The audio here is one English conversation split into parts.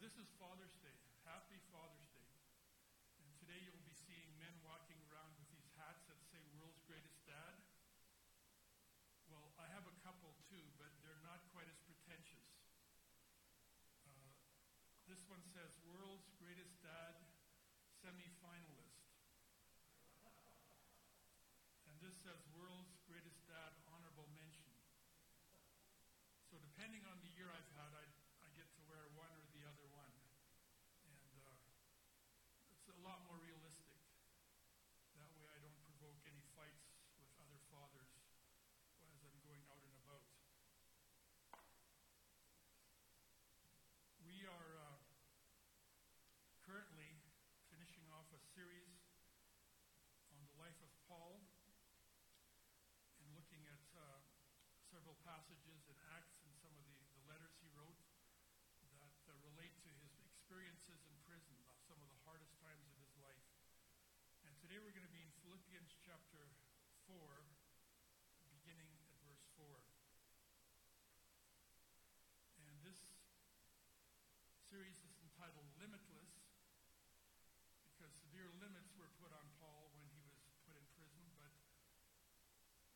this is Father's Day. Happy Father's Day. And today you'll be seeing men walking around with these hats that say World's Greatest Dad. Well, I have a couple too, but they're not quite as pretentious. Uh, this one says World's Greatest Dad semi-finalist. And this says World's Greatest Dad honorable mention. So depending on the year I've had, I, I get to wear one or the other one. And uh, it's a lot more realistic. That way I don't provoke any fights with other fathers as I'm going out and about. We are uh, currently finishing off a series on the life of Paul and looking at uh, several passages in Acts and some of the, the letters he wrote that uh, relate to his experiences in prison, some of the hardest times of his life. And today we're going to be in Philippians chapter 4, beginning at verse 4. And this series is entitled Limitless because severe limits were put on Paul when he was put in prison, but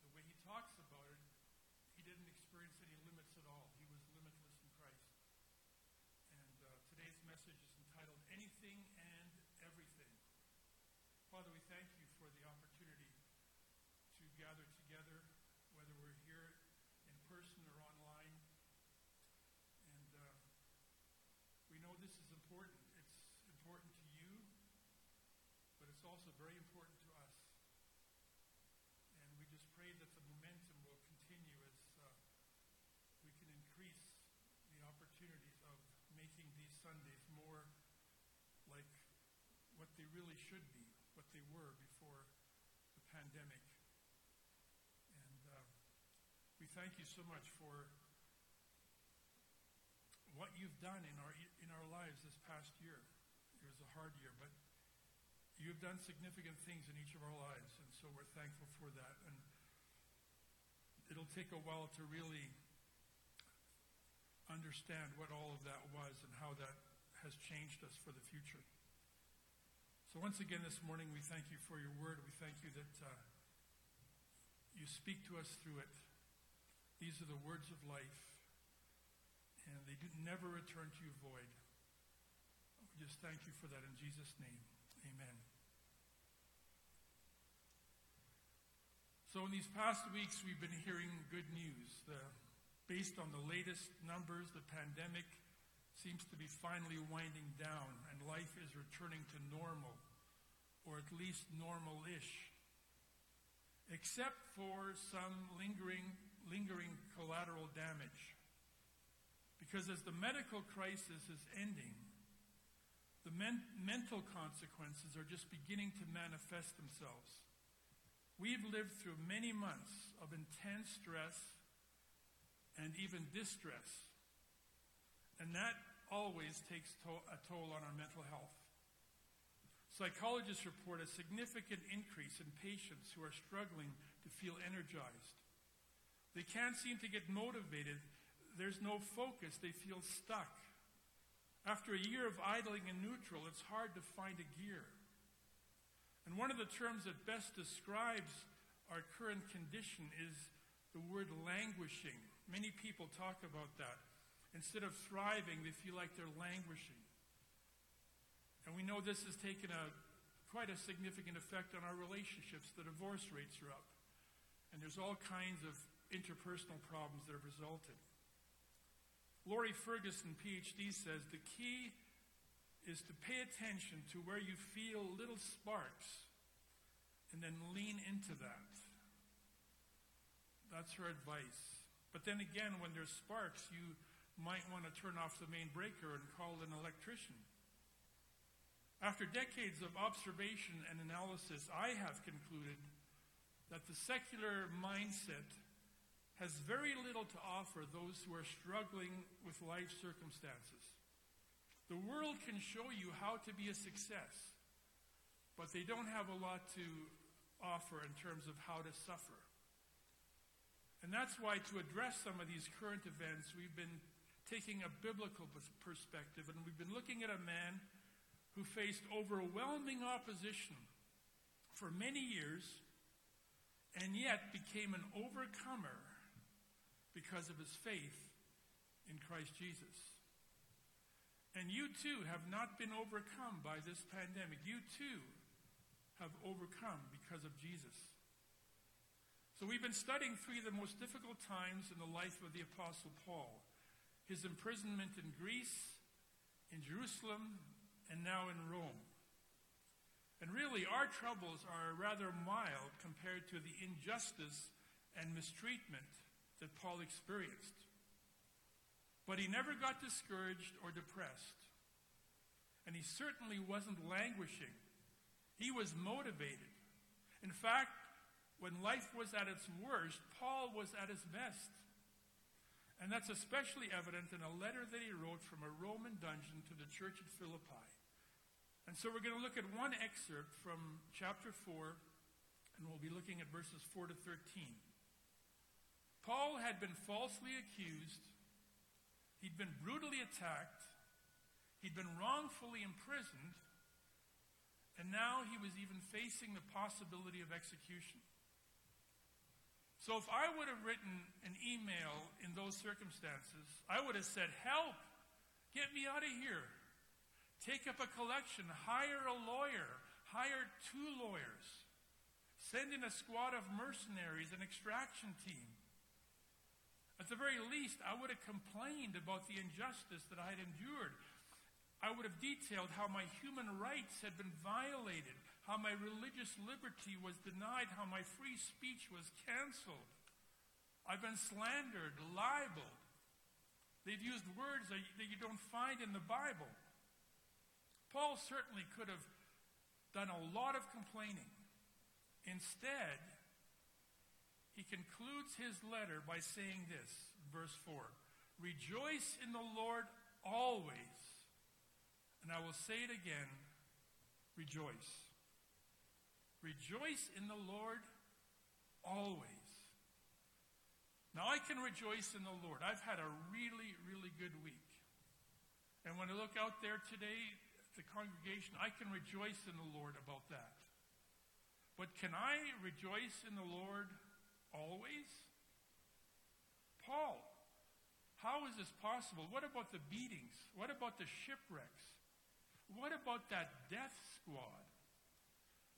the way he talks about it, he didn't experience any limits at all. He was limitless in Christ. And uh, today's message is entitled Anything and Everything. Father, we thank you for the opportunity to gather together, whether we're here in person or online. And uh, we know this is important. It's important to you, but it's also very important to us. And we just pray that the momentum will continue as uh, we can increase the opportunities of making these Sundays more like what they really should be, what they were before the pandemic. And uh, we thank you so much for what you've done in our in our lives this past year. It was a hard year, but you've done significant things in each of our lives, and so we're thankful for that. And it'll take a while to really understand what all of that was and how that has changed us for the future. So once again this morning, we thank you for your word. We thank you that uh, you speak to us through it. These are the words of life, and they do never return to you void. We just thank you for that in Jesus' name. Amen. So in these past weeks, we've been hearing good news. The, based on the latest numbers, the pandemic seems to be finally winding down, and life is returning to normal, or at least normal-ish, except for some lingering, lingering collateral damage. Because as the medical crisis is ending, the men- mental consequences are just beginning to manifest themselves. We've lived through many months of intense stress and even distress. And that always takes to- a toll on our mental health. Psychologists report a significant increase in patients who are struggling to feel energized. They can't seem to get motivated. There's no focus. They feel stuck. After a year of idling in neutral, it's hard to find a gear. And one of the terms that best describes our current condition is the word languishing. Many people talk about that. Instead of thriving, they feel like they're languishing. And we know this has taken a quite a significant effect on our relationships. The divorce rates are up. And there's all kinds of interpersonal problems that have resulted. Laurie Ferguson, PhD, says the key is to pay attention to where you feel little sparks and then lean into that. That's her advice. But then again, when there's sparks, you might want to turn off the main breaker and call an electrician. After decades of observation and analysis, I have concluded that the secular mindset has very little to offer those who are struggling with life circumstances. The world can show you how to be a success, but they don't have a lot to offer in terms of how to suffer. And that's why, to address some of these current events, we've been taking a biblical perspective, and we've been looking at a man who faced overwhelming opposition for many years and yet became an overcomer because of his faith in Christ Jesus. And you too have not been overcome by this pandemic. You too have overcome because of Jesus. So we've been studying three of the most difficult times in the life of the Apostle Paul his imprisonment in Greece, in Jerusalem, and now in Rome. And really, our troubles are rather mild compared to the injustice and mistreatment that Paul experienced. But he never got discouraged or depressed. And he certainly wasn't languishing. He was motivated. In fact, when life was at its worst, Paul was at his best. And that's especially evident in a letter that he wrote from a Roman dungeon to the church at Philippi. And so we're going to look at one excerpt from chapter 4, and we'll be looking at verses 4 to 13. Paul had been falsely accused, he'd been brutally attacked, he'd been wrongfully imprisoned, and now he was even facing the possibility of execution. So if I would have written an email in those circumstances, I would have said, Help! Get me out of here. Take up a collection. Hire a lawyer. Hire two lawyers. Send in a squad of mercenaries, an extraction team. At the very least, I would have complained about the injustice that I had endured. I would have detailed how my human rights had been violated, how my religious liberty was denied, how my free speech was canceled. I've been slandered, libeled. They've used words that you don't find in the Bible. Paul certainly could have done a lot of complaining. Instead, he concludes his letter by saying this, verse 4 Rejoice in the Lord always. And I will say it again rejoice. Rejoice in the Lord always. Now, I can rejoice in the Lord. I've had a really, really good week. And when I look out there today, the congregation, I can rejoice in the Lord about that. But can I rejoice in the Lord always? Paul, how is this possible? What about the beatings? What about the shipwrecks? What about that death squad?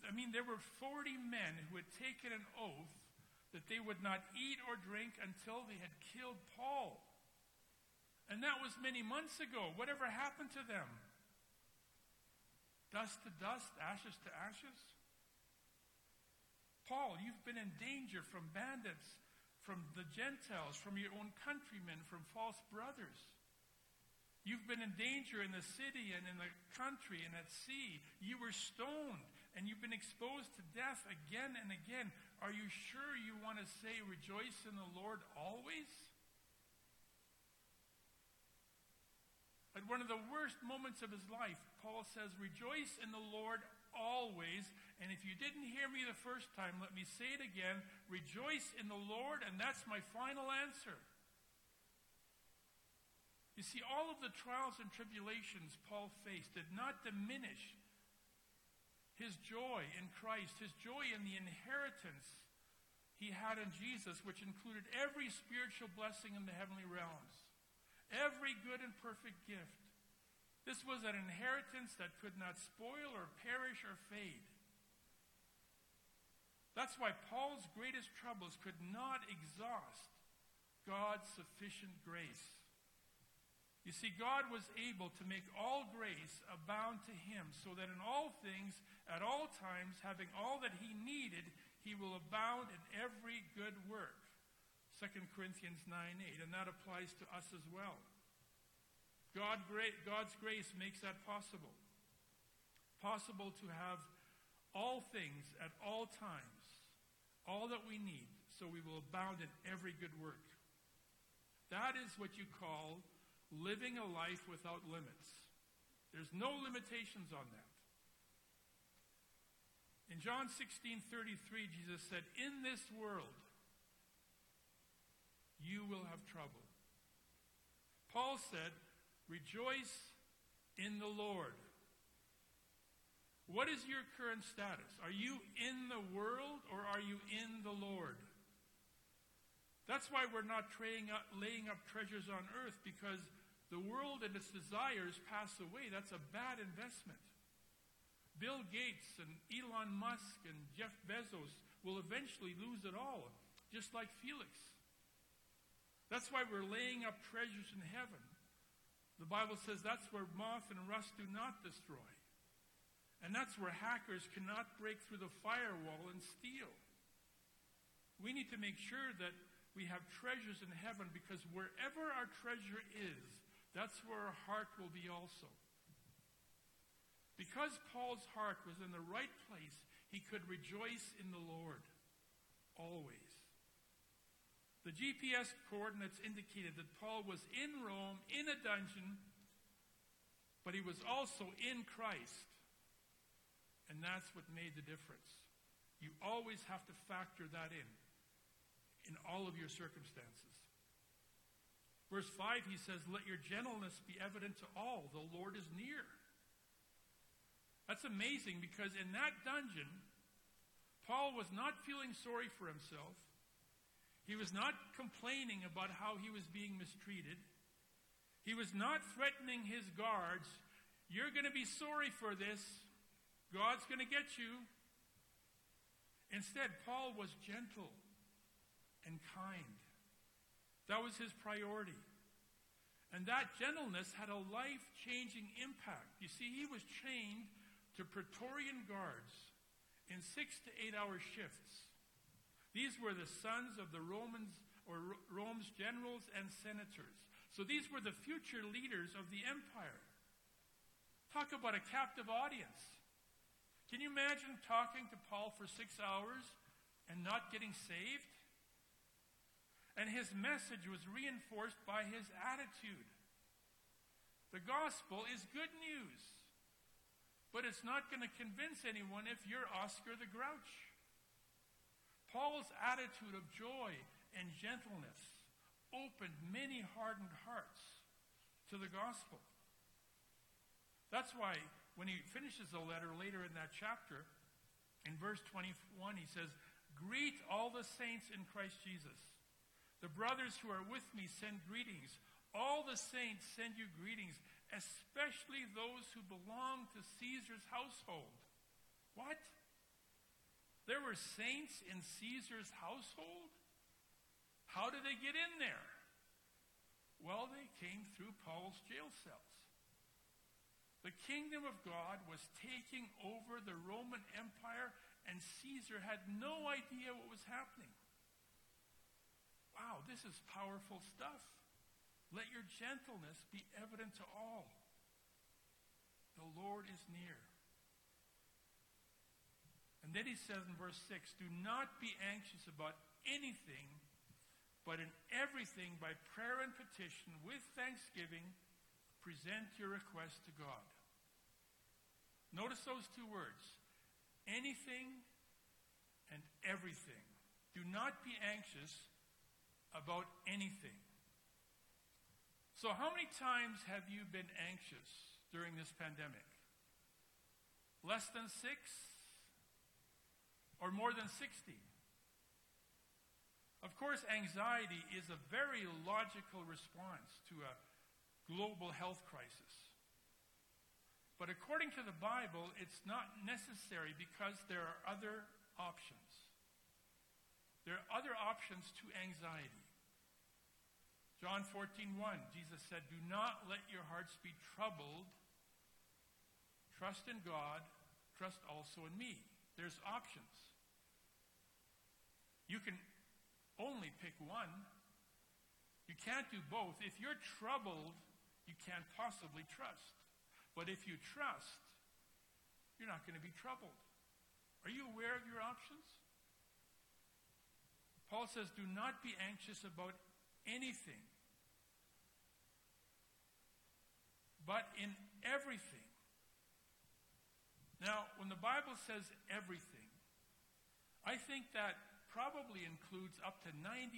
I mean, there were 40 men who had taken an oath that they would not eat or drink until they had killed Paul. And that was many months ago. Whatever happened to them? Dust to dust, ashes to ashes? Paul, you've been in danger from bandits, from the Gentiles, from your own countrymen, from false brothers. You've been in danger in the city and in the country and at sea. You were stoned and you've been exposed to death again and again, are you sure you want to say, rejoice in the Lord always? At one of the worst moments of his life, Paul says, rejoice in the Lord always. And if you didn't hear me the first time, let me say it again rejoice in the Lord, and that's my final answer. You see, all of the trials and tribulations Paul faced did not diminish his joy in Christ, his joy in the inheritance he had in Jesus, which included every spiritual blessing in the heavenly realms, every good and perfect gift. This was an inheritance that could not spoil or perish or fade. That's why Paul's greatest troubles could not exhaust God's sufficient grace. You see, God was able to make all grace abound to him, so that in all things, at all times, having all that he needed, he will abound in every good work. 2 Corinthians 9 8, and that applies to us as well. God, God's grace makes that possible. Possible to have all things at all times, all that we need, so we will abound in every good work. That is what you call living a life without limits. There's no limitations on that. In John 16 33, Jesus said, In this world, you will have trouble. Paul said, Rejoice in the Lord. What is your current status? Are you in the world or are you in the Lord? That's why we're not up, laying up treasures on earth because the world and its desires pass away. That's a bad investment. Bill Gates and Elon Musk and Jeff Bezos will eventually lose it all, just like Felix. That's why we're laying up treasures in heaven. The Bible says that's where moth and rust do not destroy. And that's where hackers cannot break through the firewall and steal. We need to make sure that we have treasures in heaven because wherever our treasure is, that's where our heart will be also. Because Paul's heart was in the right place, he could rejoice in the Lord always. The GPS coordinates indicated that Paul was in Rome, in a dungeon, but he was also in Christ. And that's what made the difference. You always have to factor that in, in all of your circumstances. Verse 5, he says, Let your gentleness be evident to all. The Lord is near. That's amazing because in that dungeon, Paul was not feeling sorry for himself. He was not complaining about how he was being mistreated. He was not threatening his guards. You're going to be sorry for this. God's going to get you. Instead, Paul was gentle and kind. That was his priority. And that gentleness had a life changing impact. You see, he was chained to Praetorian guards in six to eight hour shifts. These were the sons of the Romans or Rome's generals and senators. So these were the future leaders of the empire. Talk about a captive audience. Can you imagine talking to Paul for six hours and not getting saved? And his message was reinforced by his attitude. The gospel is good news, but it's not going to convince anyone if you're Oscar the Grouch. Paul's attitude of joy and gentleness opened many hardened hearts to the gospel. That's why when he finishes the letter later in that chapter, in verse 21, he says, Greet all the saints in Christ Jesus. The brothers who are with me send greetings. All the saints send you greetings, especially those who belong to Caesar's household. What? There were saints in Caesar's household? How did they get in there? Well, they came through Paul's jail cells. The kingdom of God was taking over the Roman Empire, and Caesar had no idea what was happening. Wow, this is powerful stuff. Let your gentleness be evident to all. The Lord is near. And then he says in verse 6 Do not be anxious about anything, but in everything, by prayer and petition, with thanksgiving, present your request to God. Notice those two words anything and everything. Do not be anxious about anything. So, how many times have you been anxious during this pandemic? Less than six? Or more than 60. Of course, anxiety is a very logical response to a global health crisis. But according to the Bible, it's not necessary because there are other options. There are other options to anxiety. John 14, 1, Jesus said, Do not let your hearts be troubled. Trust in God, trust also in me. There's options. You can only pick one. You can't do both. If you're troubled, you can't possibly trust. But if you trust, you're not going to be troubled. Are you aware of your options? Paul says, Do not be anxious about anything, but in everything. Now, when the Bible says everything, I think that probably includes up to 92%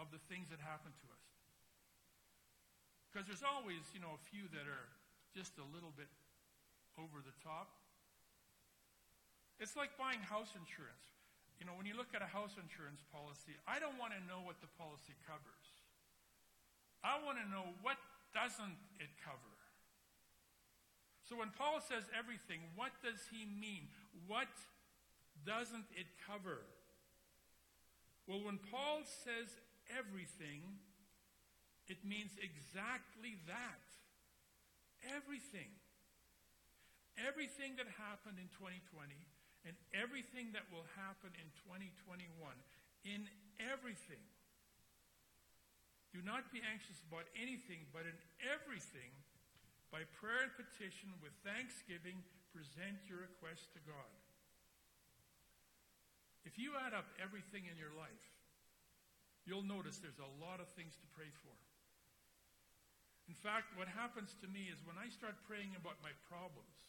of the things that happen to us. Because there's always, you know, a few that are just a little bit over the top. It's like buying house insurance. You know, when you look at a house insurance policy, I don't want to know what the policy covers. I want to know what doesn't it cover. So when Paul says everything, what does he mean? What doesn't it cover? Well, when Paul says everything, it means exactly that. Everything. Everything that happened in 2020 and everything that will happen in 2021. In everything. Do not be anxious about anything, but in everything, by prayer and petition, with thanksgiving, present your requests to God. If you add up everything in your life, you'll notice there's a lot of things to pray for. In fact, what happens to me is when I start praying about my problems,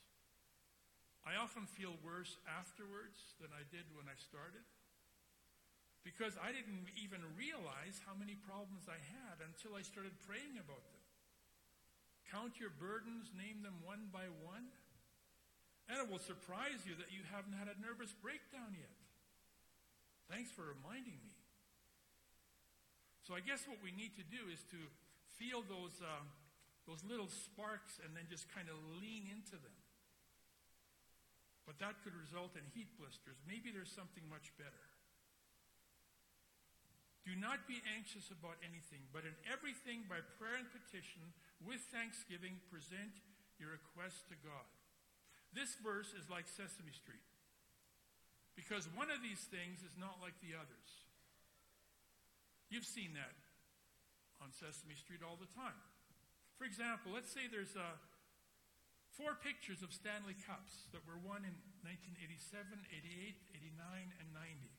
I often feel worse afterwards than I did when I started because I didn't even realize how many problems I had until I started praying about them. Count your burdens, name them one by one, and it will surprise you that you haven't had a nervous breakdown yet. Thanks for reminding me. So I guess what we need to do is to feel those, uh, those little sparks and then just kind of lean into them. But that could result in heat blisters. Maybe there's something much better. Not be anxious about anything, but in everything by prayer and petition, with thanksgiving, present your requests to God. This verse is like Sesame Street. Because one of these things is not like the others. You've seen that on Sesame Street all the time. For example, let's say there's uh, four pictures of Stanley Cups that were won in 1987, 88, 89, and 90.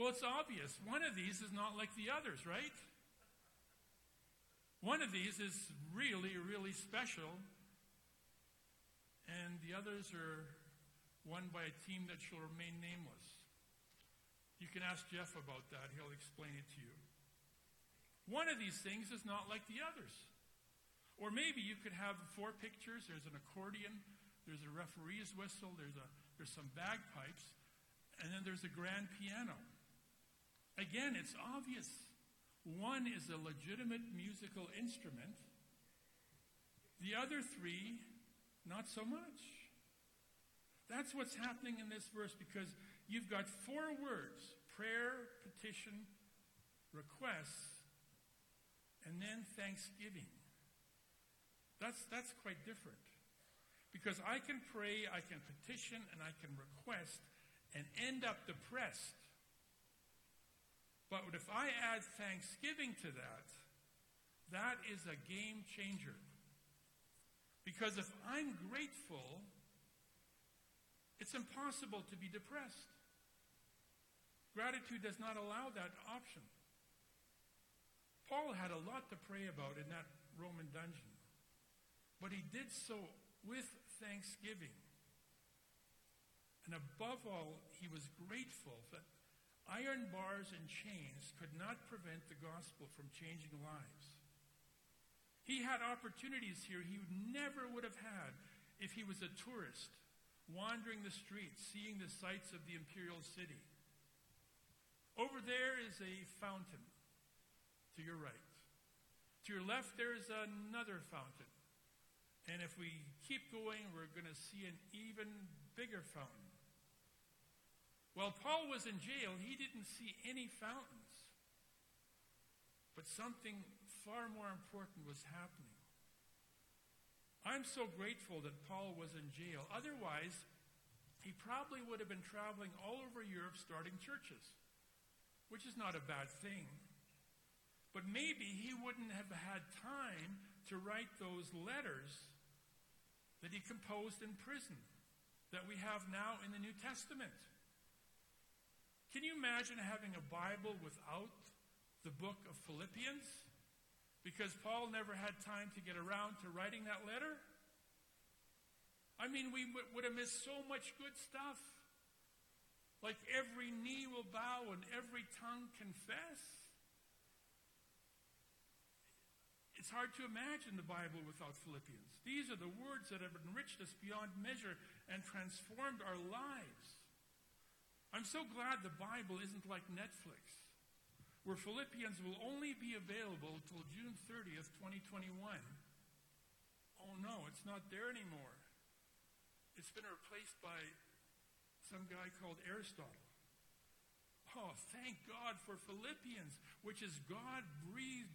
Well, it's obvious. One of these is not like the others, right? One of these is really, really special, and the others are won by a team that shall remain nameless. You can ask Jeff about that, he'll explain it to you. One of these things is not like the others. Or maybe you could have four pictures there's an accordion, there's a referee's whistle, there's, a, there's some bagpipes, and then there's a grand piano. Again, it's obvious. One is a legitimate musical instrument, the other three, not so much. That's what's happening in this verse because you've got four words prayer, petition, requests, and then thanksgiving. That's, that's quite different. Because I can pray, I can petition, and I can request, and end up depressed but if I add thanksgiving to that, that is a game changer. Because if I'm grateful, it's impossible to be depressed. Gratitude does not allow that option. Paul had a lot to pray about in that Roman dungeon, but he did so with thanksgiving. And above all, he was grateful that Iron bars and chains could not prevent the gospel from changing lives. He had opportunities here he never would have had if he was a tourist wandering the streets, seeing the sights of the imperial city. Over there is a fountain to your right. To your left, there is another fountain. And if we keep going, we're going to see an even bigger fountain. While Paul was in jail, he didn't see any fountains. But something far more important was happening. I'm so grateful that Paul was in jail. Otherwise, he probably would have been traveling all over Europe starting churches, which is not a bad thing. But maybe he wouldn't have had time to write those letters that he composed in prison that we have now in the New Testament. Can you imagine having a Bible without the book of Philippians? Because Paul never had time to get around to writing that letter? I mean, we would have missed so much good stuff. Like every knee will bow and every tongue confess. it's hard to imagine the Bible without Philippians. These are the words that have enriched us beyond measure and transformed our lives. I'm so glad the Bible isn't like Netflix, where Philippians will only be available till June 30th, 2021. Oh no, it's not there anymore. It's been replaced by some guy called Aristotle. Oh, thank God for Philippians, which is God breathed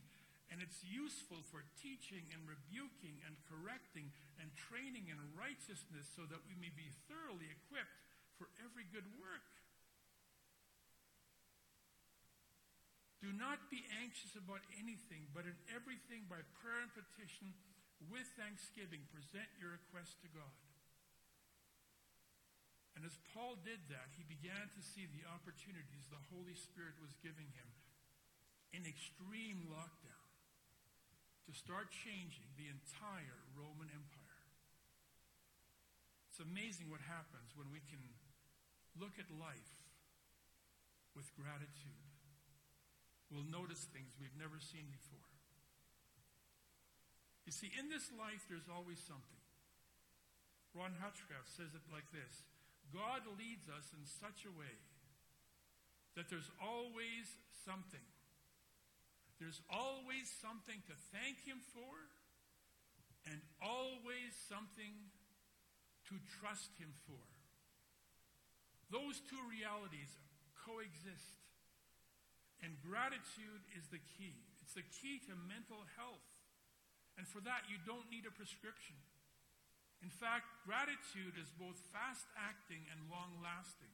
and it's useful for teaching and rebuking and correcting and training in righteousness so that we may be thoroughly equipped for every good work. Do not be anxious about anything, but in everything by prayer and petition with thanksgiving present your requests to God. And as Paul did that, he began to see the opportunities the Holy Spirit was giving him in extreme lockdown to start changing the entire Roman Empire. It's amazing what happens when we can look at life with gratitude. We'll notice things we've never seen before. You see, in this life, there's always something. Ron Hutchcraft says it like this God leads us in such a way that there's always something there's always something to thank Him for and always something to trust Him for. Those two realities coexist. And gratitude is the key. It's the key to mental health. And for that, you don't need a prescription. In fact, gratitude is both fast acting and long lasting.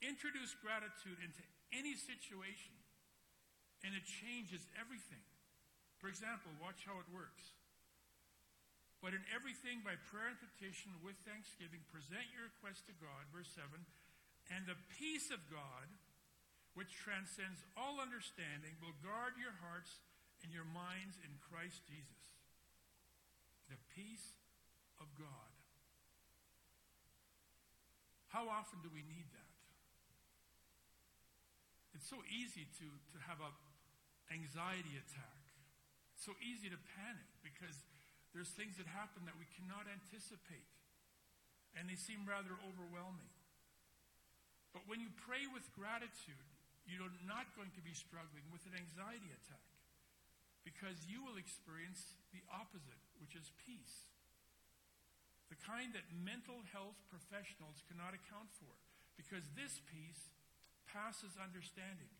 Introduce gratitude into any situation, and it changes everything. For example, watch how it works. But in everything, by prayer and petition with thanksgiving, present your request to God, verse 7, and the peace of God, which transcends all understanding, will guard your hearts and your minds in Christ Jesus. The peace of God. How often do we need that? It's so easy to, to have a anxiety attack. It's so easy to panic because there's things that happen that we cannot anticipate, and they seem rather overwhelming. But when you pray with gratitude, you're not going to be struggling with an anxiety attack because you will experience the opposite, which is peace. The kind that mental health professionals cannot account for because this peace passes understanding.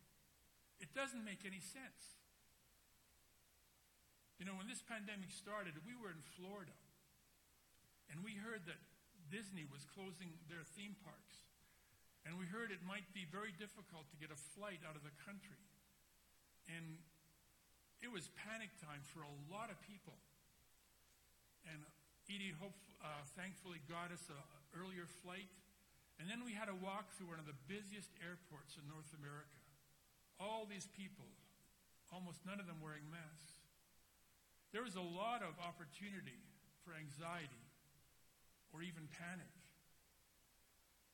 It doesn't make any sense. You know, when this pandemic started, we were in Florida, and we heard that Disney was closing their theme parks. And we heard it might be very difficult to get a flight out of the country. And it was panic time for a lot of people. And Edie, hope, uh, thankfully, got us an earlier flight. And then we had to walk through one of the busiest airports in North America. All these people, almost none of them wearing masks. There was a lot of opportunity for anxiety or even panic.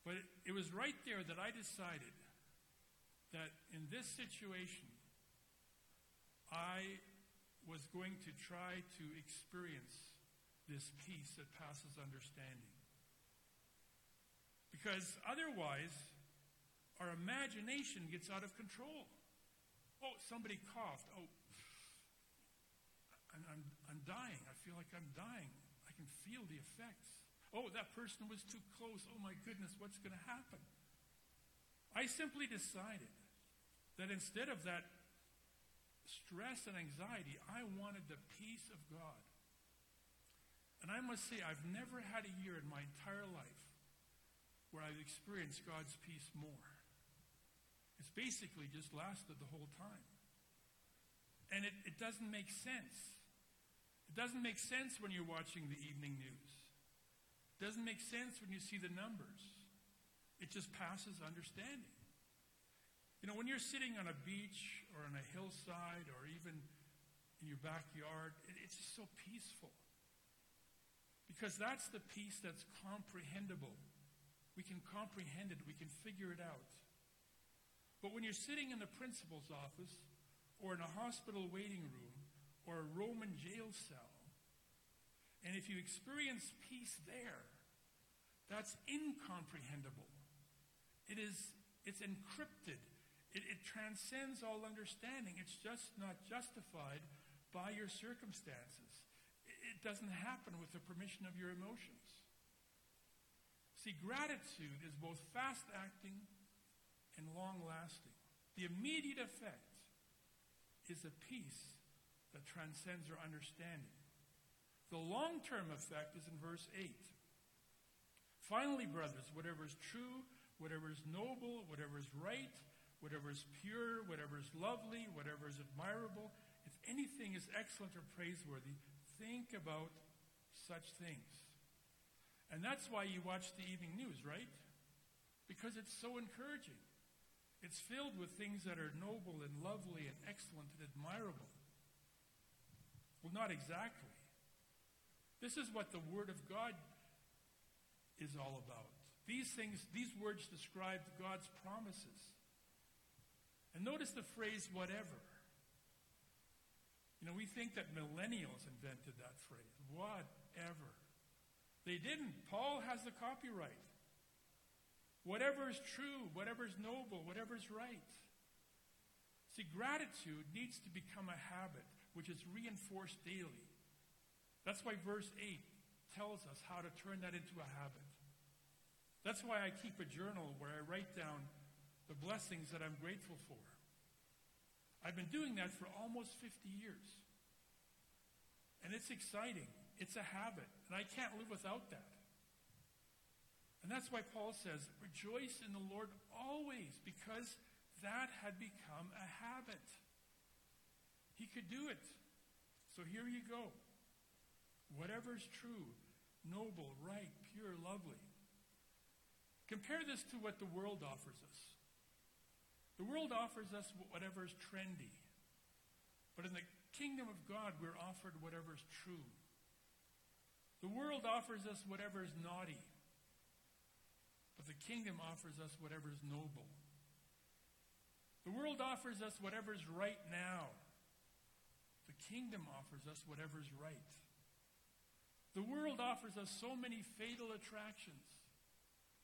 But it, it was right there that I decided that in this situation, I was going to try to experience this peace that passes understanding. Because otherwise, our imagination gets out of control. Oh, somebody coughed. Oh, I'm, I'm, I'm dying. I feel like I'm dying. I can feel the effects. Oh, that person was too close. Oh, my goodness, what's going to happen? I simply decided that instead of that stress and anxiety, I wanted the peace of God. And I must say, I've never had a year in my entire life where I've experienced God's peace more. It's basically just lasted the whole time. And it, it doesn't make sense. It doesn't make sense when you're watching the evening news. Doesn't make sense when you see the numbers. It just passes understanding. You know, when you're sitting on a beach or on a hillside or even in your backyard, it's just so peaceful. Because that's the peace that's comprehensible. We can comprehend it, we can figure it out. But when you're sitting in the principal's office or in a hospital waiting room or a Roman jail cell. And if you experience peace there, that's incomprehensible. It is, it's encrypted. It, it transcends all understanding. It's just not justified by your circumstances. It, it doesn't happen with the permission of your emotions. See, gratitude is both fast acting and long lasting. The immediate effect is a peace that transcends our understanding. The long term effect is in verse 8. Finally, brothers, whatever is true, whatever is noble, whatever is right, whatever is pure, whatever is lovely, whatever is admirable, if anything is excellent or praiseworthy, think about such things. And that's why you watch the evening news, right? Because it's so encouraging. It's filled with things that are noble and lovely and excellent and admirable. Well, not exactly. This is what the Word of God is all about. These things, these words describe God's promises. And notice the phrase whatever. You know, we think that millennials invented that phrase. Whatever. They didn't. Paul has the copyright. Whatever is true, whatever is noble, whatever is right. See, gratitude needs to become a habit which is reinforced daily. That's why verse 8 tells us how to turn that into a habit. That's why I keep a journal where I write down the blessings that I'm grateful for. I've been doing that for almost 50 years. And it's exciting. It's a habit. And I can't live without that. And that's why Paul says, rejoice in the Lord always, because that had become a habit. He could do it. So here you go. Whatever is true, noble, right, pure, lovely. Compare this to what the world offers us. The world offers us whatever is trendy. But in the kingdom of God, we're offered whatever is true. The world offers us whatever is naughty. But the kingdom offers us whatever is noble. The world offers us whatever is right now. The kingdom offers us whatever is right. The world offers us so many fatal attractions.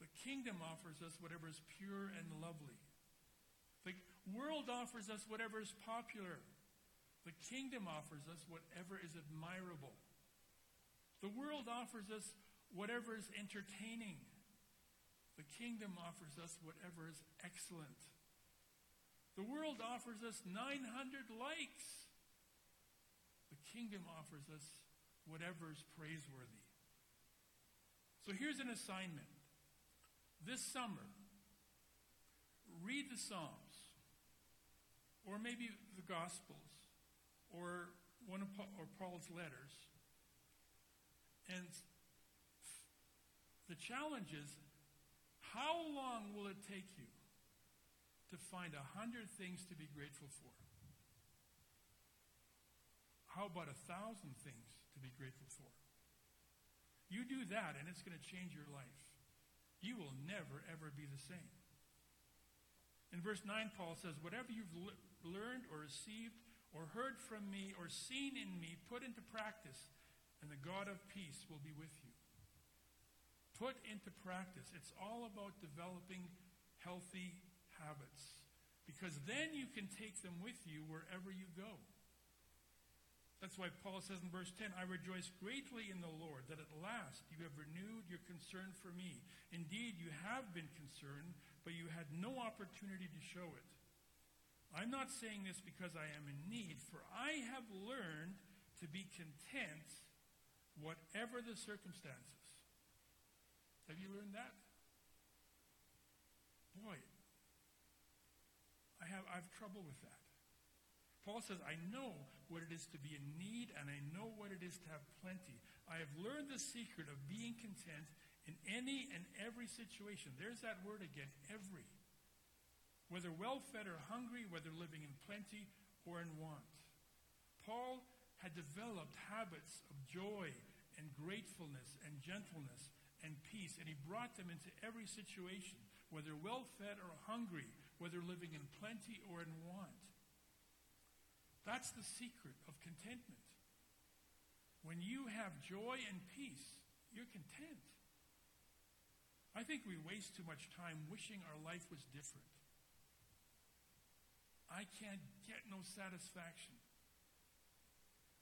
The kingdom offers us whatever is pure and lovely. The world offers us whatever is popular. The kingdom offers us whatever is admirable. The world offers us whatever is entertaining. The kingdom offers us whatever is excellent. The world offers us 900 likes. The kingdom offers us whatever is praiseworthy. So here's an assignment. This summer, read the Psalms, or maybe the Gospels, or one of Paul, or Paul's letters. And the challenge is how long will it take you to find a hundred things to be grateful for? How about a thousand things to be grateful for. You do that, and it's going to change your life. You will never, ever be the same. In verse 9, Paul says, Whatever you've le- learned or received or heard from me or seen in me, put into practice, and the God of peace will be with you. Put into practice. It's all about developing healthy habits. Because then you can take them with you wherever you go. That's why Paul says in verse 10, I rejoice greatly in the Lord that at last you have renewed your concern for me. Indeed, you have been concerned, but you had no opportunity to show it. I'm not saying this because I am in need, for I have learned to be content whatever the circumstances. Have you learned that? Boy, I have, I have trouble with that. Paul says, I know what it is to be in need, and I know what it is to have plenty. I have learned the secret of being content in any and every situation. There's that word again, every. Whether well fed or hungry, whether living in plenty or in want. Paul had developed habits of joy and gratefulness and gentleness and peace, and he brought them into every situation, whether well fed or hungry, whether living in plenty or in want. That's the secret of contentment. When you have joy and peace, you're content. I think we waste too much time wishing our life was different. I can't get no satisfaction.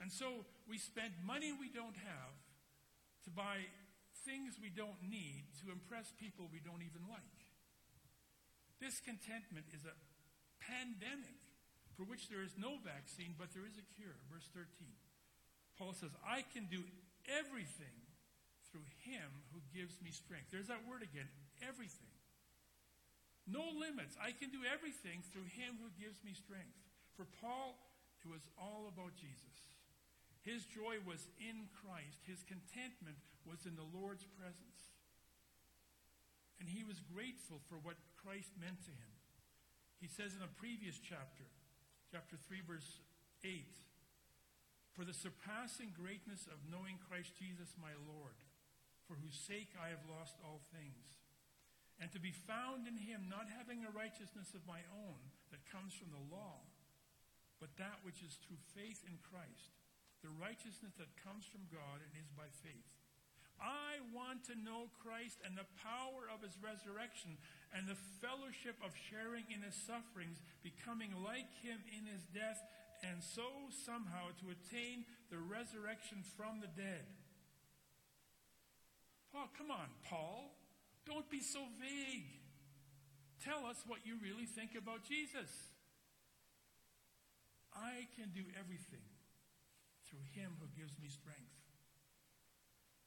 And so we spend money we don't have to buy things we don't need to impress people we don't even like. Discontentment is a pandemic for which there is no vaccine, but there is a cure. Verse 13. Paul says, I can do everything through him who gives me strength. There's that word again everything. No limits. I can do everything through him who gives me strength. For Paul, it was all about Jesus. His joy was in Christ. His contentment was in the Lord's presence. And he was grateful for what Christ meant to him. He says in a previous chapter, chapter 3, verse 8, For the surpassing greatness of knowing Christ Jesus my Lord, for whose sake I have lost all things, and to be found in him, not having a righteousness of my own that comes from the law, but that which is through faith in Christ the righteousness that comes from God and is by faith. I want to know Christ and the power of his resurrection and the fellowship of sharing in his sufferings, becoming like him in his death, and so somehow to attain the resurrection from the dead. Paul, come on, Paul. Don't be so vague. Tell us what you really think about Jesus. I can do everything through him who gives me strength.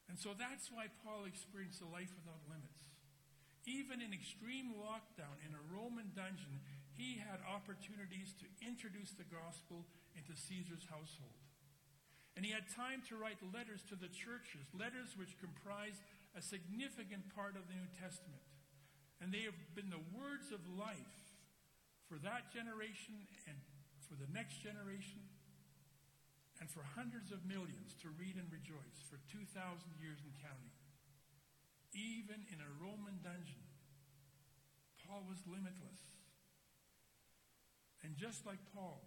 And so that's why Paul experienced a life without limits. Even in extreme lockdown in a Roman dungeon, he had opportunities to introduce the gospel into Caesar's household. And he had time to write letters to the churches, letters which comprise a significant part of the New Testament. And they have been the words of life for that generation and for the next generation and for hundreds of millions to read and rejoice for 2,000 years and counting. Even in a Roman dungeon, Paul was limitless. And just like Paul,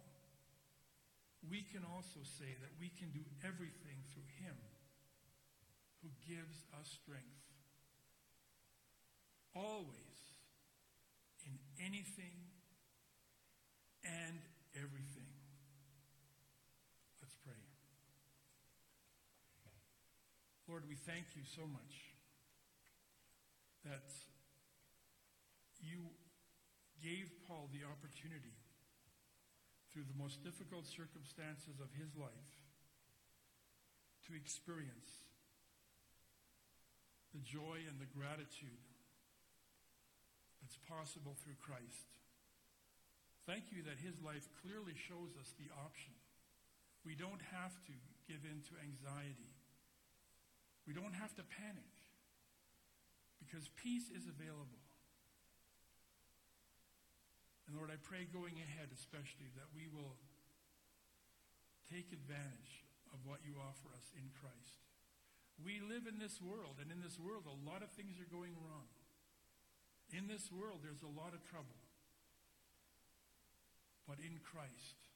we can also say that we can do everything through him who gives us strength. Always, in anything and everything. Lord, we thank you so much that you gave Paul the opportunity through the most difficult circumstances of his life to experience the joy and the gratitude that's possible through Christ. Thank you that his life clearly shows us the option. We don't have to give in to anxiety. We don't have to panic because peace is available. And Lord, I pray going ahead, especially, that we will take advantage of what you offer us in Christ. We live in this world, and in this world, a lot of things are going wrong. In this world, there's a lot of trouble. But in Christ,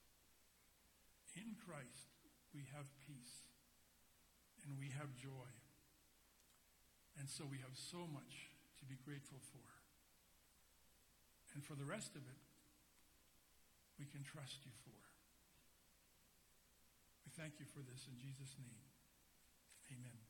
in Christ, we have peace and we have joy. And so we have so much to be grateful for. And for the rest of it, we can trust you for. We thank you for this in Jesus' name. Amen.